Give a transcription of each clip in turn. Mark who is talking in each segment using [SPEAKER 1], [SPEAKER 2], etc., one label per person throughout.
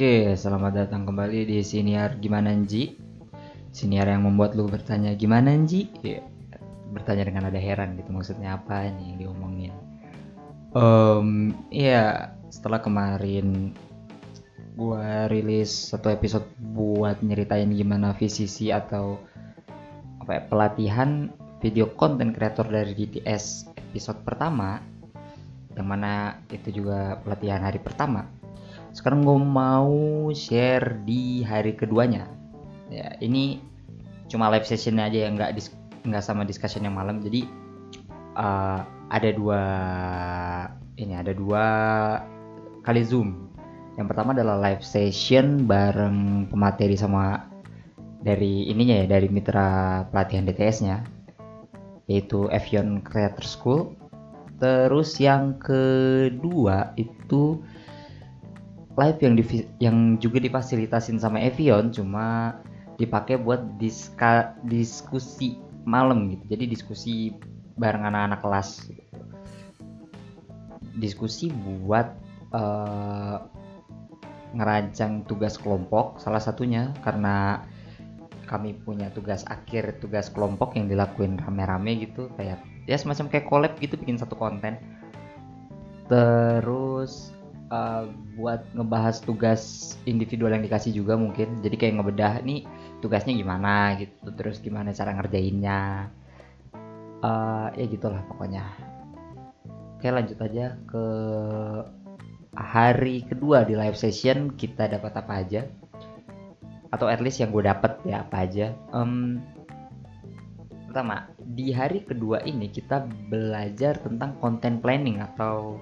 [SPEAKER 1] Oke, selamat datang kembali di Siniar Gimana Nji? Siniar yang membuat lu bertanya gimana Nji? Ya, Bertanya dengan ada heran gitu maksudnya apa nih yang diomongin. Um, Iya, setelah kemarin gua rilis satu episode buat nyeritain gimana VCC atau apa ya, pelatihan video konten kreator dari DTS episode pertama yang mana itu juga pelatihan hari pertama sekarang gue mau share di hari keduanya. Ya ini cuma live session aja yang nggak nggak sama discussion yang malam. Jadi uh, ada dua ini ada dua kali zoom. Yang pertama adalah live session bareng pemateri sama dari ininya ya dari mitra pelatihan DTS nya yaitu Avion Creator School. Terus yang kedua itu live yang di, yang juga difasilitasin sama Evion cuma dipakai buat diska, diskusi malam gitu jadi diskusi bareng anak-anak kelas gitu. diskusi buat uh, ngerancang tugas kelompok salah satunya karena kami punya tugas akhir tugas kelompok yang dilakuin rame-rame gitu kayak ya semacam kayak collab gitu bikin satu konten terus uh, buat ngebahas tugas individual yang dikasih juga mungkin. Jadi kayak ngebedah nih tugasnya gimana? gitu. Terus gimana cara ngerjainnya? Uh, ya gitulah pokoknya. Oke lanjut aja ke hari kedua di live session. Kita dapat apa aja? Atau at least yang gue dapat ya apa aja? Um, pertama di hari kedua ini kita belajar tentang content planning atau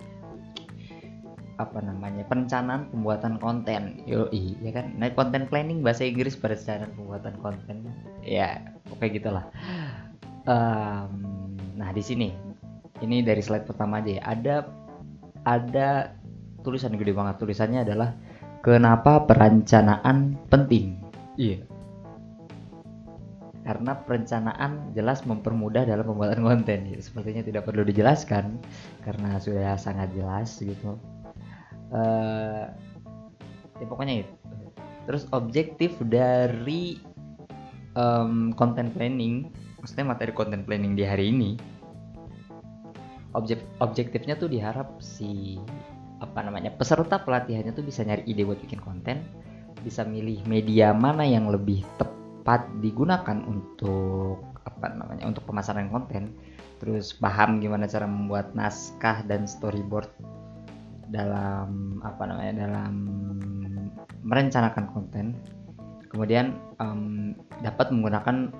[SPEAKER 1] apa namanya perencanaan pembuatan konten. Yo ya kan? Nah content planning bahasa Inggris perencanaan pembuatan konten. Ya oke gitulah. Um, nah di sini. Ini dari slide pertama aja ya. Ada ada tulisan gede banget. Tulisannya adalah kenapa perencanaan penting? Iya. Karena perencanaan jelas mempermudah dalam pembuatan konten. Ya, sepertinya tidak perlu dijelaskan karena sudah sangat jelas gitu uh, ya pokoknya itu. Terus objektif dari um, content planning maksudnya materi content planning di hari ini objek objektifnya tuh diharap si apa namanya peserta pelatihannya tuh bisa nyari ide buat bikin konten bisa milih media mana yang lebih tepat digunakan untuk apa namanya untuk pemasaran konten. Terus paham gimana cara membuat naskah dan storyboard dalam apa namanya dalam merencanakan konten. Kemudian um, dapat menggunakan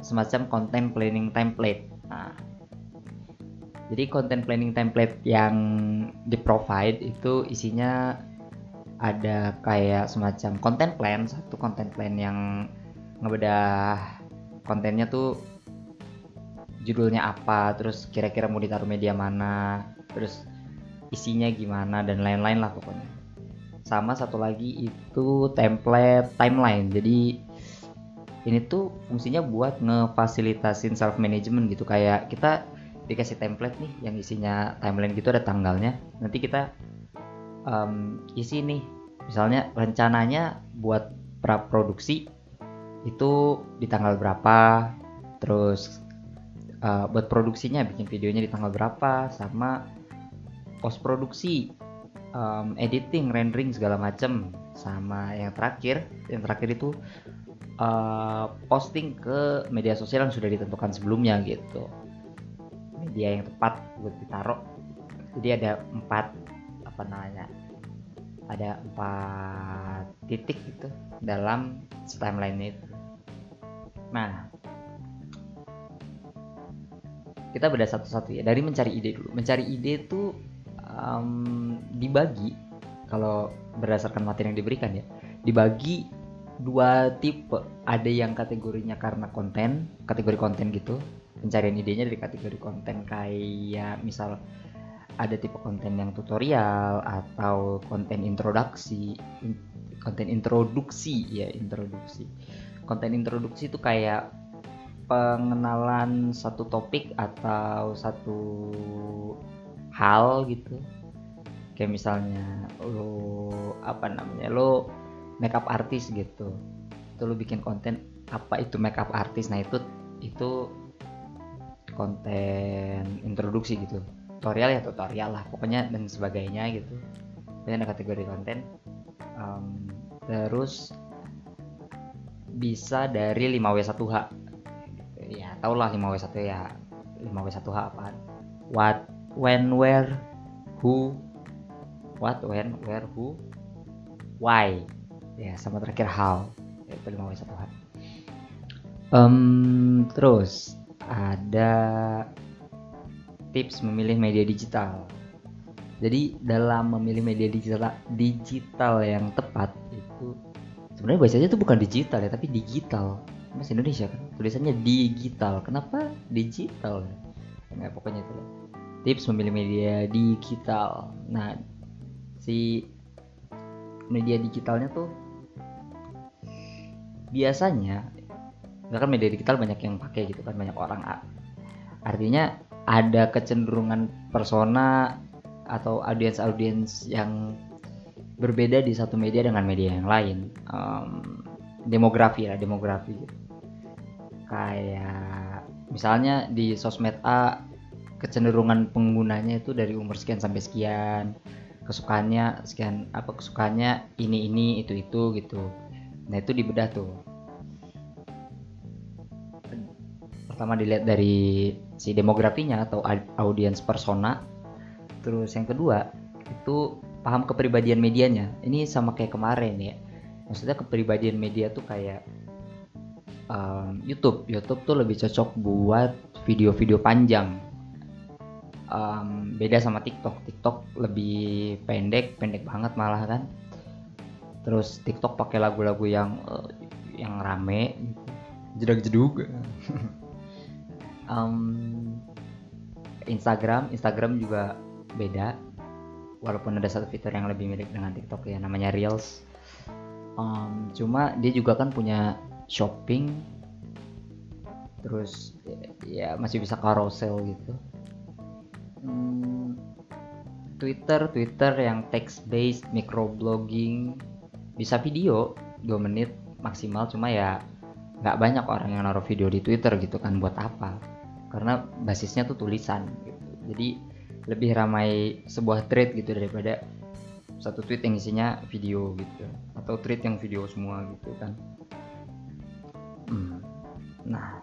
[SPEAKER 1] semacam content planning template. Nah jadi content planning template yang di provide itu isinya ada kayak semacam content plan satu content plan yang ngebedah kontennya tuh judulnya apa terus kira-kira mau ditaruh media mana terus isinya gimana dan lain-lain lah pokoknya. Sama satu lagi itu template timeline. Jadi ini tuh fungsinya buat ngefasilitasin self management gitu. Kayak kita dikasih template nih yang isinya timeline gitu ada tanggalnya. Nanti kita um, isi nih. Misalnya rencananya buat pra produksi itu di tanggal berapa. Terus uh, buat produksinya bikin videonya di tanggal berapa. Sama post produksi um, editing rendering segala macem. Sama yang terakhir yang terakhir itu uh, posting ke media sosial yang sudah ditentukan sebelumnya gitu. Media yang tepat buat ditaruh. Jadi ada empat apa namanya ada empat titik gitu dalam timeline itu nah kita beda satu-satu ya. Dari mencari ide dulu. Mencari ide itu um, dibagi kalau berdasarkan materi yang diberikan ya dibagi dua tipe. Ada yang kategorinya karena konten kategori konten gitu. Pencarian idenya dari kategori konten kayak misal ada tipe konten yang tutorial atau konten introduksi konten introduksi ya introduksi. Konten introduksi itu kayak pengenalan satu topik atau satu hal gitu kayak misalnya lo apa namanya lo makeup artist gitu. Itu lo bikin konten apa itu makeup artist? Nah itu itu konten introduksi gitu. Tutorial ya tutorial lah pokoknya dan sebagainya gitu. Ini ada kategori konten. Um, terus bisa dari 5W1H ya tau lah 5W1 ya 5W1H apa what when where who what when where who why ya sama terakhir how itu 5W1H um, terus ada tips memilih media digital. Jadi dalam memilih media digital digital yang tepat itu sebenarnya bacanya itu bukan digital ya tapi digital. Mas Indonesia kan tulisannya digital. Kenapa digital? Enggak pokoknya itu. Tips memilih media digital. Nah, si media digitalnya tuh biasanya nggak kan media digital banyak yang pakai gitu kan banyak orang. Artinya ada kecenderungan persona atau audiens-audiens yang berbeda di satu media dengan media yang lain. Um, demografi ya demografi gitu. kayak misalnya di sosmed A kecenderungan penggunanya itu dari umur sekian sampai sekian kesukaannya sekian apa kesukaannya ini ini itu itu gitu. Nah itu dibedah tuh. Pertama dilihat dari si demografinya atau audiens persona. Terus yang kedua itu paham kepribadian medianya. Ini sama kayak kemarin ya. Maksudnya kepribadian media tuh kayak um, YouTube. YouTube tuh lebih cocok buat video-video panjang um, beda sama TikTok. TikTok lebih pendek pendek banget malah kan. Terus TikTok pakai lagu-lagu yang uh, yang rame jedak jedug. Um, Instagram Instagram juga beda. Walaupun ada satu fitur yang lebih mirip dengan TikTok ya namanya Reels. Um, cuma dia juga kan punya shopping. Terus ya masih bisa carousel gitu hmm, Twitter Twitter yang text based microblogging bisa video 2 menit maksimal cuma ya nggak banyak orang yang naruh video di Twitter gitu kan buat apa karena basisnya tuh tulisan gitu. jadi lebih ramai sebuah tweet gitu daripada satu tweet yang isinya video gitu atau tweet yang video semua gitu kan hmm. nah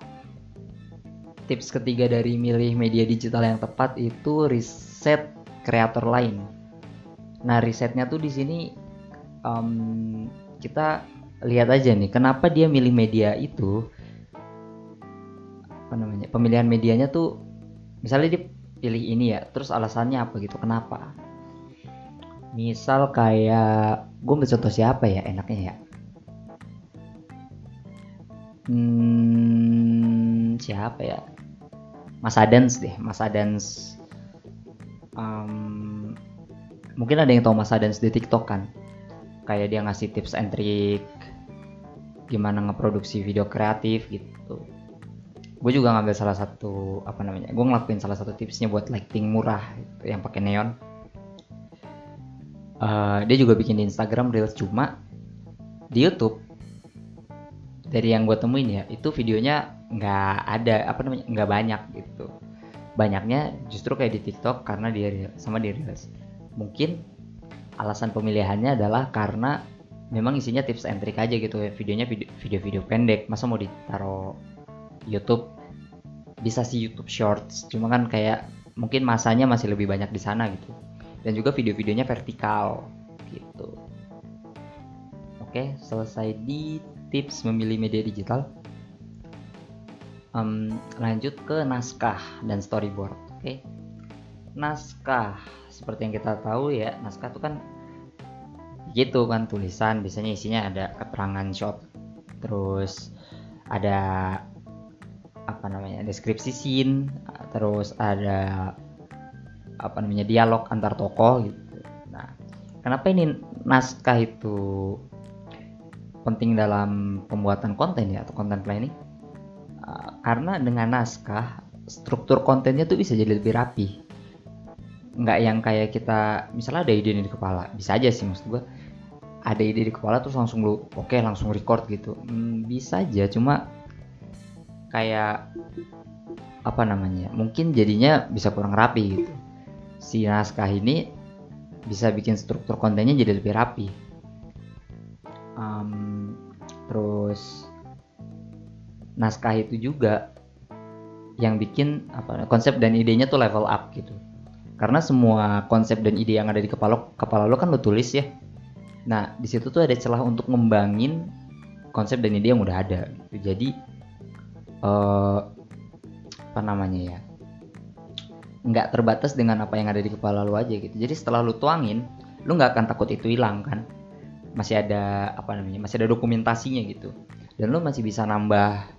[SPEAKER 1] tips ketiga dari milih media digital yang tepat itu riset kreator lain. Nah risetnya tuh di sini um, kita lihat aja nih kenapa dia milih media itu? Apa namanya? Pemilihan medianya tuh misalnya dia pilih ini ya terus alasannya apa gitu? Kenapa? Misal kayak gue ambil contoh siapa ya enaknya ya? Hmm, siapa ya Mas Adams deh Mas Adams um, mungkin ada yang tahu Mas Adams di TikTok kan? Kayak dia ngasih tips and trick gimana ngeproduksi video kreatif gitu. Gue juga ngambil salah satu apa namanya gue ngelakuin salah satu tipsnya buat lighting murah gitu, yang pakai neon. Uh, dia juga bikin di Instagram reels cuma di YouTube dari yang gue temuin ya itu videonya nggak ada apa namanya nggak banyak gitu. Banyaknya justru kayak di TikTok karena dia sama di reels. Mungkin alasan pemilihannya adalah karena memang isinya tips and trick aja gitu ya. Videonya video-video pendek. Masa mau ditaruh YouTube? Bisa sih YouTube Shorts. Cuma kan kayak mungkin masanya masih lebih banyak di sana gitu. Dan juga video-videonya vertikal gitu. Oke selesai di tips memilih media digital um, lanjut ke naskah dan storyboard oke? Naskah seperti yang kita tahu ya naskah itu kan gitu kan tulisan biasanya isinya ada keterangan shot terus ada apa namanya deskripsi scene terus ada apa namanya dialog antar tokoh gitu. Nah kenapa ini naskah itu penting dalam pembuatan konten ya atau content planning karena dengan naskah struktur kontennya tuh bisa jadi lebih rapi. Nggak yang kayak kita misalnya ada ide di kepala. Bisa aja sih maksud gue ada ide di kepala terus langsung lu oke okay, langsung record gitu. Hmm, bisa aja. Cuma kayak apa namanya mungkin jadinya bisa kurang rapi gitu. Si naskah ini bisa bikin struktur kontennya jadi lebih rapi. Um, terus naskah itu juga yang bikin apa konsep dan idenya tuh level up gitu. Karena semua konsep dan ide yang ada di kepala kepala lo kan lo tulis ya. Nah di situ tuh ada celah untuk ngembangin konsep dan ide yang udah ada gitu. jadi uh, apa namanya ya nggak terbatas dengan apa yang ada di kepala lo aja gitu. Jadi setelah lo tuangin lo nggak akan takut itu hilang kan. Masih ada apa namanya masih ada dokumentasinya gitu. Dan lo masih bisa nambah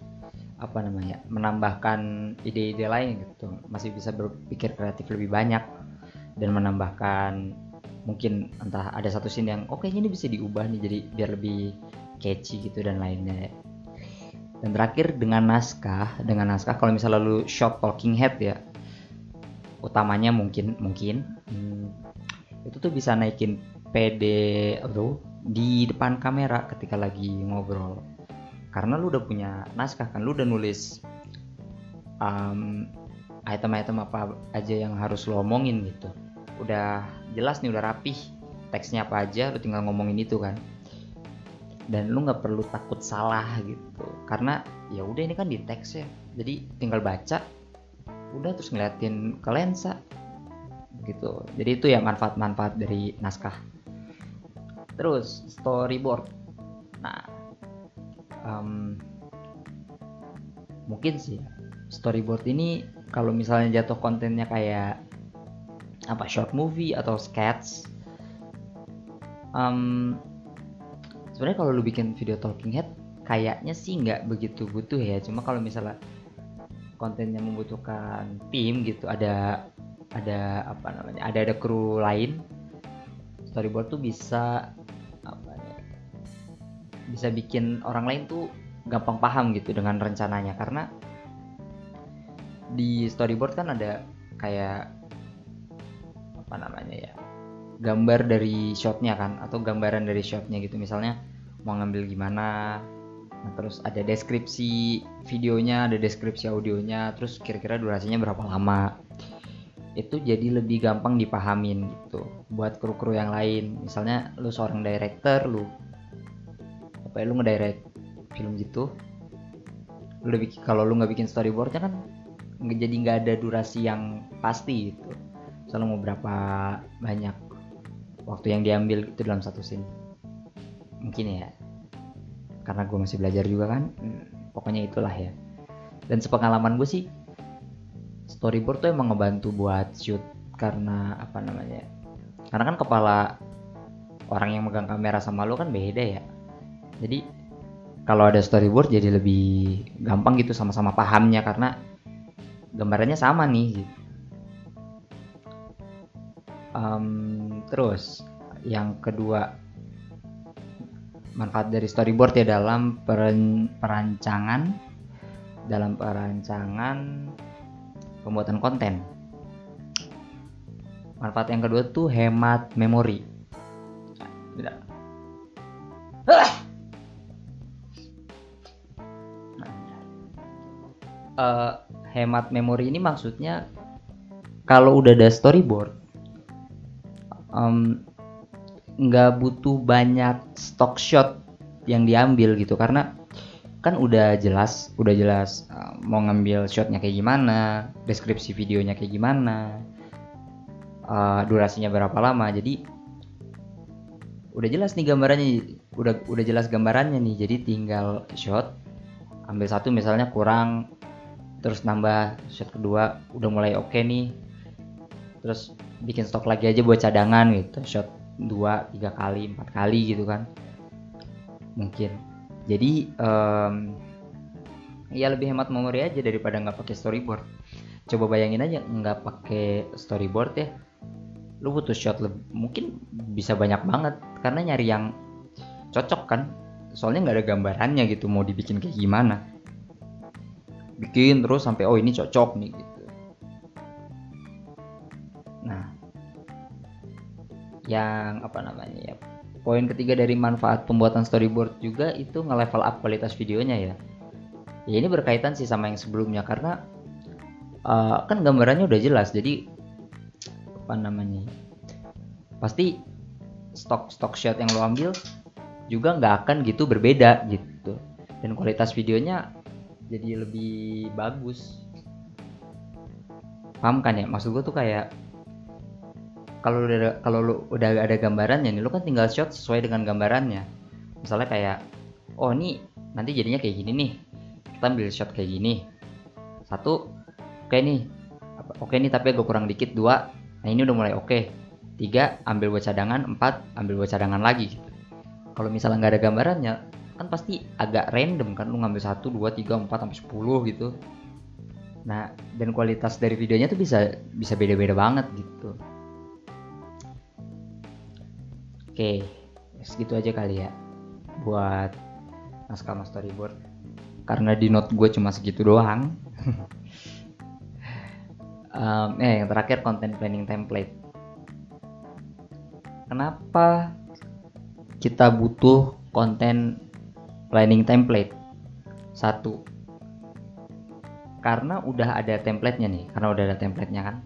[SPEAKER 1] apa namanya menambahkan ide-ide lain gitu. Masih bisa berpikir kreatif lebih banyak dan menambahkan mungkin entah ada satu scene yang oke oh, ini bisa diubah nih jadi biar lebih catchy gitu dan lainnya. Dan terakhir dengan naskah dengan naskah kalau misalnya lu shot talking head ya utamanya mungkin mungkin hmm, itu tuh bisa naikin PD tuh di depan kamera ketika lagi ngobrol karena lu udah punya naskah kan lu udah nulis um, item-item apa aja yang harus lu omongin gitu. Udah jelas nih udah rapih teksnya apa aja lu tinggal ngomongin itu kan. Dan lu nggak perlu takut salah gitu. Karena ya udah ini kan di teks ya. Jadi tinggal baca udah terus ngeliatin ke lensa gitu. Jadi itu ya manfaat-manfaat dari naskah. Terus storyboard. Nah um, mungkin sih storyboard ini kalau misalnya jatuh kontennya kayak apa short movie atau sketch um, sebenarnya kalau lu bikin video talking head kayaknya sih nggak begitu butuh ya. Cuma kalau misalnya kontennya membutuhkan tim gitu ada ada apa namanya ada ada kru lain storyboard tuh bisa bisa bikin orang lain tuh gampang paham gitu dengan rencananya. Karena di storyboard kan ada kayak apa namanya ya gambar dari shotnya kan atau gambaran dari shotnya gitu. Misalnya mau ngambil gimana nah, terus ada deskripsi videonya ada deskripsi audionya terus kira-kira durasinya berapa lama. Itu jadi lebih gampang dipahamin gitu buat kru-kru yang lain. Misalnya lu seorang director lu apa ya lu ngedirect film gitu. Lu bikin kalau lu nggak bikin storyboardnya kan jadi nggak ada durasi yang pasti gitu. Selalu mau berapa banyak waktu yang diambil itu dalam satu scene. Mungkin ya. Karena gue masih belajar juga kan. Pokoknya itulah ya. Dan sepengalaman gue sih storyboard tuh emang ngebantu buat shoot karena apa namanya karena kan kepala orang yang megang kamera sama lo kan beda ya jadi kalau ada storyboard jadi lebih gampang gitu sama-sama pahamnya karena gambarannya sama nih gitu. Um, terus yang kedua manfaat dari storyboard ya dalam perancangan dalam perancangan pembuatan konten. Manfaat yang kedua tuh hemat memori uh, hemat memori ini maksudnya kalau udah ada storyboard nggak um, butuh banyak stock shot yang diambil gitu. Karena kan udah jelas udah jelas uh, mau ngambil shotnya kayak gimana deskripsi videonya kayak gimana uh, durasinya berapa lama. Jadi udah jelas nih gambarannya udah udah jelas gambarannya nih. Jadi tinggal shot ambil satu misalnya kurang terus nambah shot kedua udah mulai oke okay nih. Terus bikin stok lagi aja buat cadangan gitu. Shot dua tiga kali empat kali gitu kan. Mungkin. Jadi um, ya lebih hemat memori aja daripada nggak pakai storyboard. Coba bayangin aja nggak pakai storyboard ya. Lu butuh shot lebih, mungkin bisa banyak banget. Karena nyari yang cocok kan. Soalnya nggak ada gambarannya gitu mau dibikin kayak gimana bikin terus sampai oh ini cocok nih gitu. Nah yang apa namanya ya poin ketiga dari manfaat pembuatan storyboard juga itu nge-level up kualitas videonya ya. Ya ini berkaitan sih sama yang sebelumnya karena uh, kan gambarannya udah jelas jadi apa namanya pasti stok stok shot yang lo ambil juga nggak akan gitu berbeda gitu. Dan kualitas videonya jadi lebih bagus. Paham kan ya? Maksud gue tuh kayak kalau udah kalau lu udah ada gambarannya nih lu kan tinggal shot sesuai dengan gambarannya. Misalnya kayak oh ini nanti jadinya kayak gini nih. Kita ambil shot kayak gini. Satu oke okay nih oke okay nih tapi agak kurang dikit. Dua nah ini udah mulai oke. Okay. tiga ambil buat cadangan. Empat ambil buat cadangan lagi gitu. Kalau misalnya nggak ada gambarannya kan pasti agak random kan lu ngambil satu dua tiga empat sampai sepuluh gitu. Nah dan kualitas dari videonya tuh bisa bisa beda-beda banget gitu. Oke segitu aja kali ya buat naskah mas storyboard. Karena di note gue cuma segitu doang. Um, eh yang terakhir content planning template. Kenapa kita butuh konten planning template. Satu. Karena udah ada templatenya nih karena udah ada templatenya kan.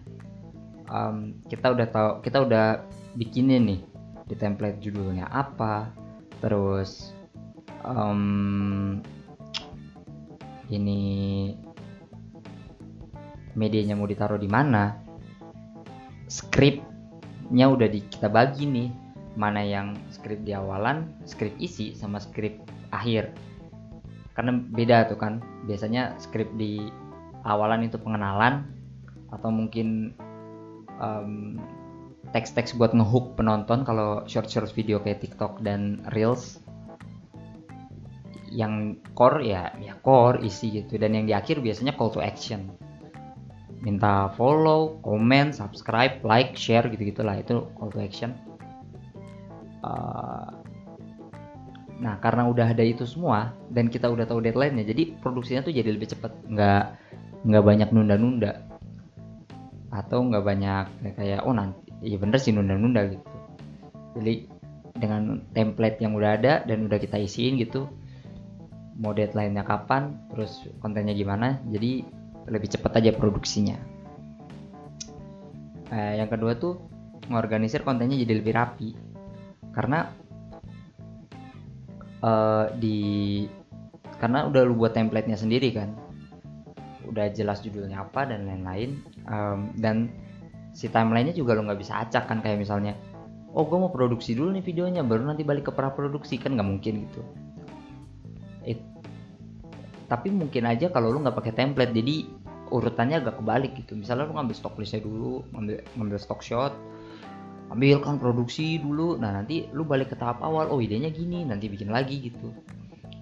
[SPEAKER 1] Um, kita udah tahu kita udah bikinin nih di template judulnya apa terus um, ini medianya mau ditaruh di mana. Skripnya udah di, kita bagi nih mana yang skrip di awalan, skrip isi sama skrip akhir. Karena beda tuh kan. Biasanya skrip di awalan itu pengenalan atau mungkin um, teks-teks buat ngehook penonton kalau short-short video kayak TikTok dan Reels. Yang core ya ya core isi gitu. Dan yang di akhir biasanya call to action. Minta follow, comment, subscribe, like, share gitu gitulah itu call to action. Uh, nah karena udah ada itu semua dan kita udah tahu deadline-nya jadi produksinya tuh jadi lebih cepat nggak nggak banyak nunda-nunda. Atau nggak banyak kayak oh nanti ya bener sih nunda-nunda gitu. Jadi dengan template yang udah ada dan udah kita isiin gitu mau deadline-nya kapan terus kontennya gimana jadi lebih cepat aja produksinya. Eh, yang kedua tuh ngorganisir kontennya jadi lebih rapi. Karena uh, di karena udah lu buat templatenya sendiri kan. Udah jelas judulnya apa dan lain-lain. Um, dan si timelinenya juga lo nggak bisa acak kan kayak misalnya oh gue mau produksi dulu nih videonya baru nanti balik ke pra produksi kan nggak mungkin gitu. It, tapi mungkin aja kalau lu nggak pakai template jadi urutannya agak kebalik gitu. Misalnya lu ngambil stock listnya dulu ngambil ngambil stock shot ambilkan produksi dulu. Nah nanti lu balik ke tahap awal. Oh idenya gini nanti bikin lagi gitu.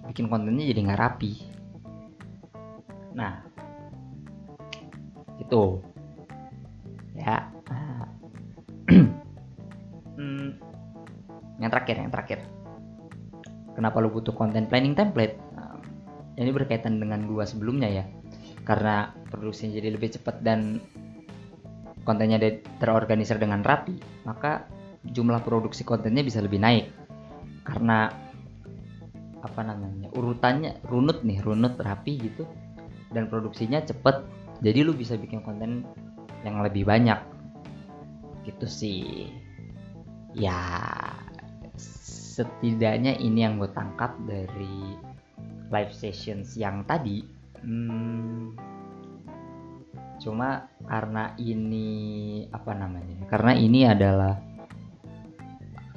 [SPEAKER 1] Bikin kontennya jadi nggak rapi. Nah itu. Ya. Hmm, yang terakhir yang terakhir. Kenapa lu butuh konten planning template? Nah, ini berkaitan dengan dua sebelumnya ya. Karena produksinya jadi lebih cepat dan kontennya terorganisir dengan rapi, maka jumlah produksi kontennya bisa lebih naik. Karena apa namanya? urutannya runut nih, runut rapi gitu dan produksinya cepet. Jadi lu bisa bikin konten yang lebih banyak. Gitu sih. Ya setidaknya ini yang gue tangkap dari live sessions yang tadi. Hmm, cuma karena ini apa namanya karena ini adalah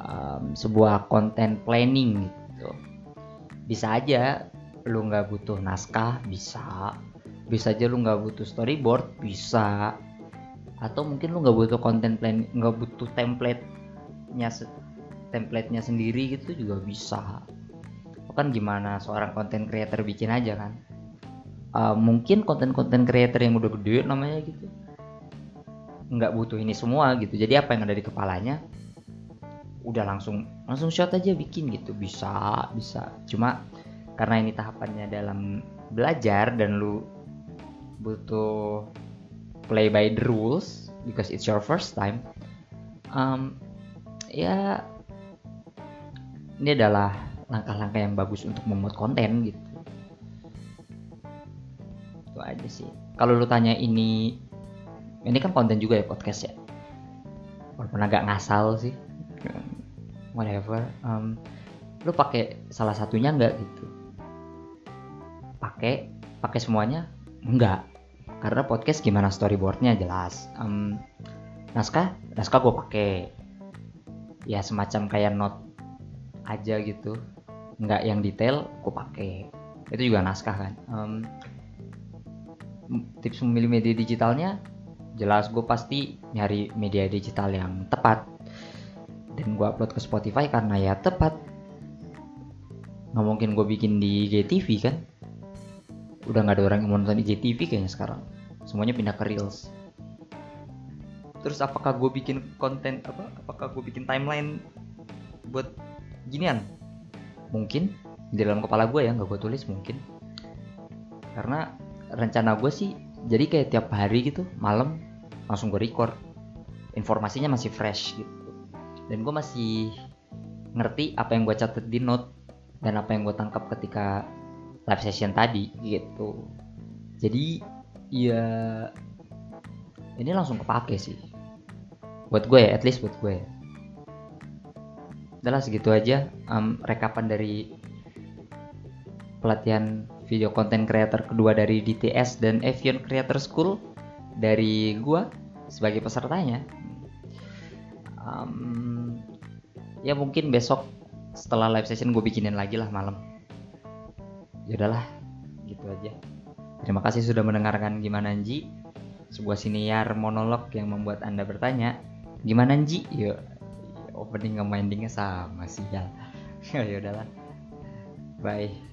[SPEAKER 1] um, sebuah konten planning gitu. Bisa aja lu nggak butuh naskah bisa. Bisa aja lu nggak butuh storyboard bisa. Atau mungkin lu nggak butuh konten plan nggak butuh template nya template-nya sendiri gitu juga bisa. Kan gimana seorang konten creator bikin aja kan uh, mungkin konten-konten creator yang udah gede namanya gitu. Nggak butuh ini semua gitu. Jadi apa yang ada di kepalanya udah langsung langsung shot aja bikin gitu. Bisa bisa. Cuma karena ini tahapannya dalam belajar dan lu butuh play by the rules because it's your first time um, ya ini adalah langkah-langkah yang bagus untuk membuat konten gitu. itu aja sih. Kalau lu tanya ini ini kan konten juga ya podcast ya? Walaupun agak ngasal sih. Whatever um, lu pakai salah satunya enggak gitu? Pakai pakai semuanya? Enggak karena podcast gimana storyboardnya? Jelas. Um, naskah? Naskah gue pakai. Ya semacam kayak note aja gitu. Nggak yang detail gue pakai. Itu juga naskah kan. Um, tips memilih media digitalnya jelas gue pasti nyari media digital yang tepat. Dan gue upload ke Spotify karena ya tepat. Nggak mungkin gue bikin di IGTV kan? Udah nggak ada orang yang mau nonton IGTV kayaknya sekarang. Semuanya pindah ke Reels. Terus apakah gue bikin konten apa apakah gue bikin timeline buat ginian? Mungkin. Di dalam kepala gue ya nggak gue tulis mungkin. Karena rencana gue sih jadi kayak tiap hari gitu malam langsung gue record. Informasinya masih fresh gitu. Dan gue masih ngerti apa yang gue catat di note dan apa yang gue tangkap ketika live session tadi gitu. Jadi ya ini langsung kepake sih. Buat gue ya at least buat gue ya. Udahlah segitu aja um, rekapan dari pelatihan video content creator kedua dari DTS dan Avion Creator School dari gue sebagai pesertanya. Um, ya mungkin besok setelah live session gue bikinin lagi lah malam. Ya udahlah gitu aja. Terima kasih sudah mendengarkan gimana Nji? Sebuah siniar monolog yang membuat anda bertanya gimana Nji? Yuk opening sama endingnya sama sih ya ya udahlah. Bye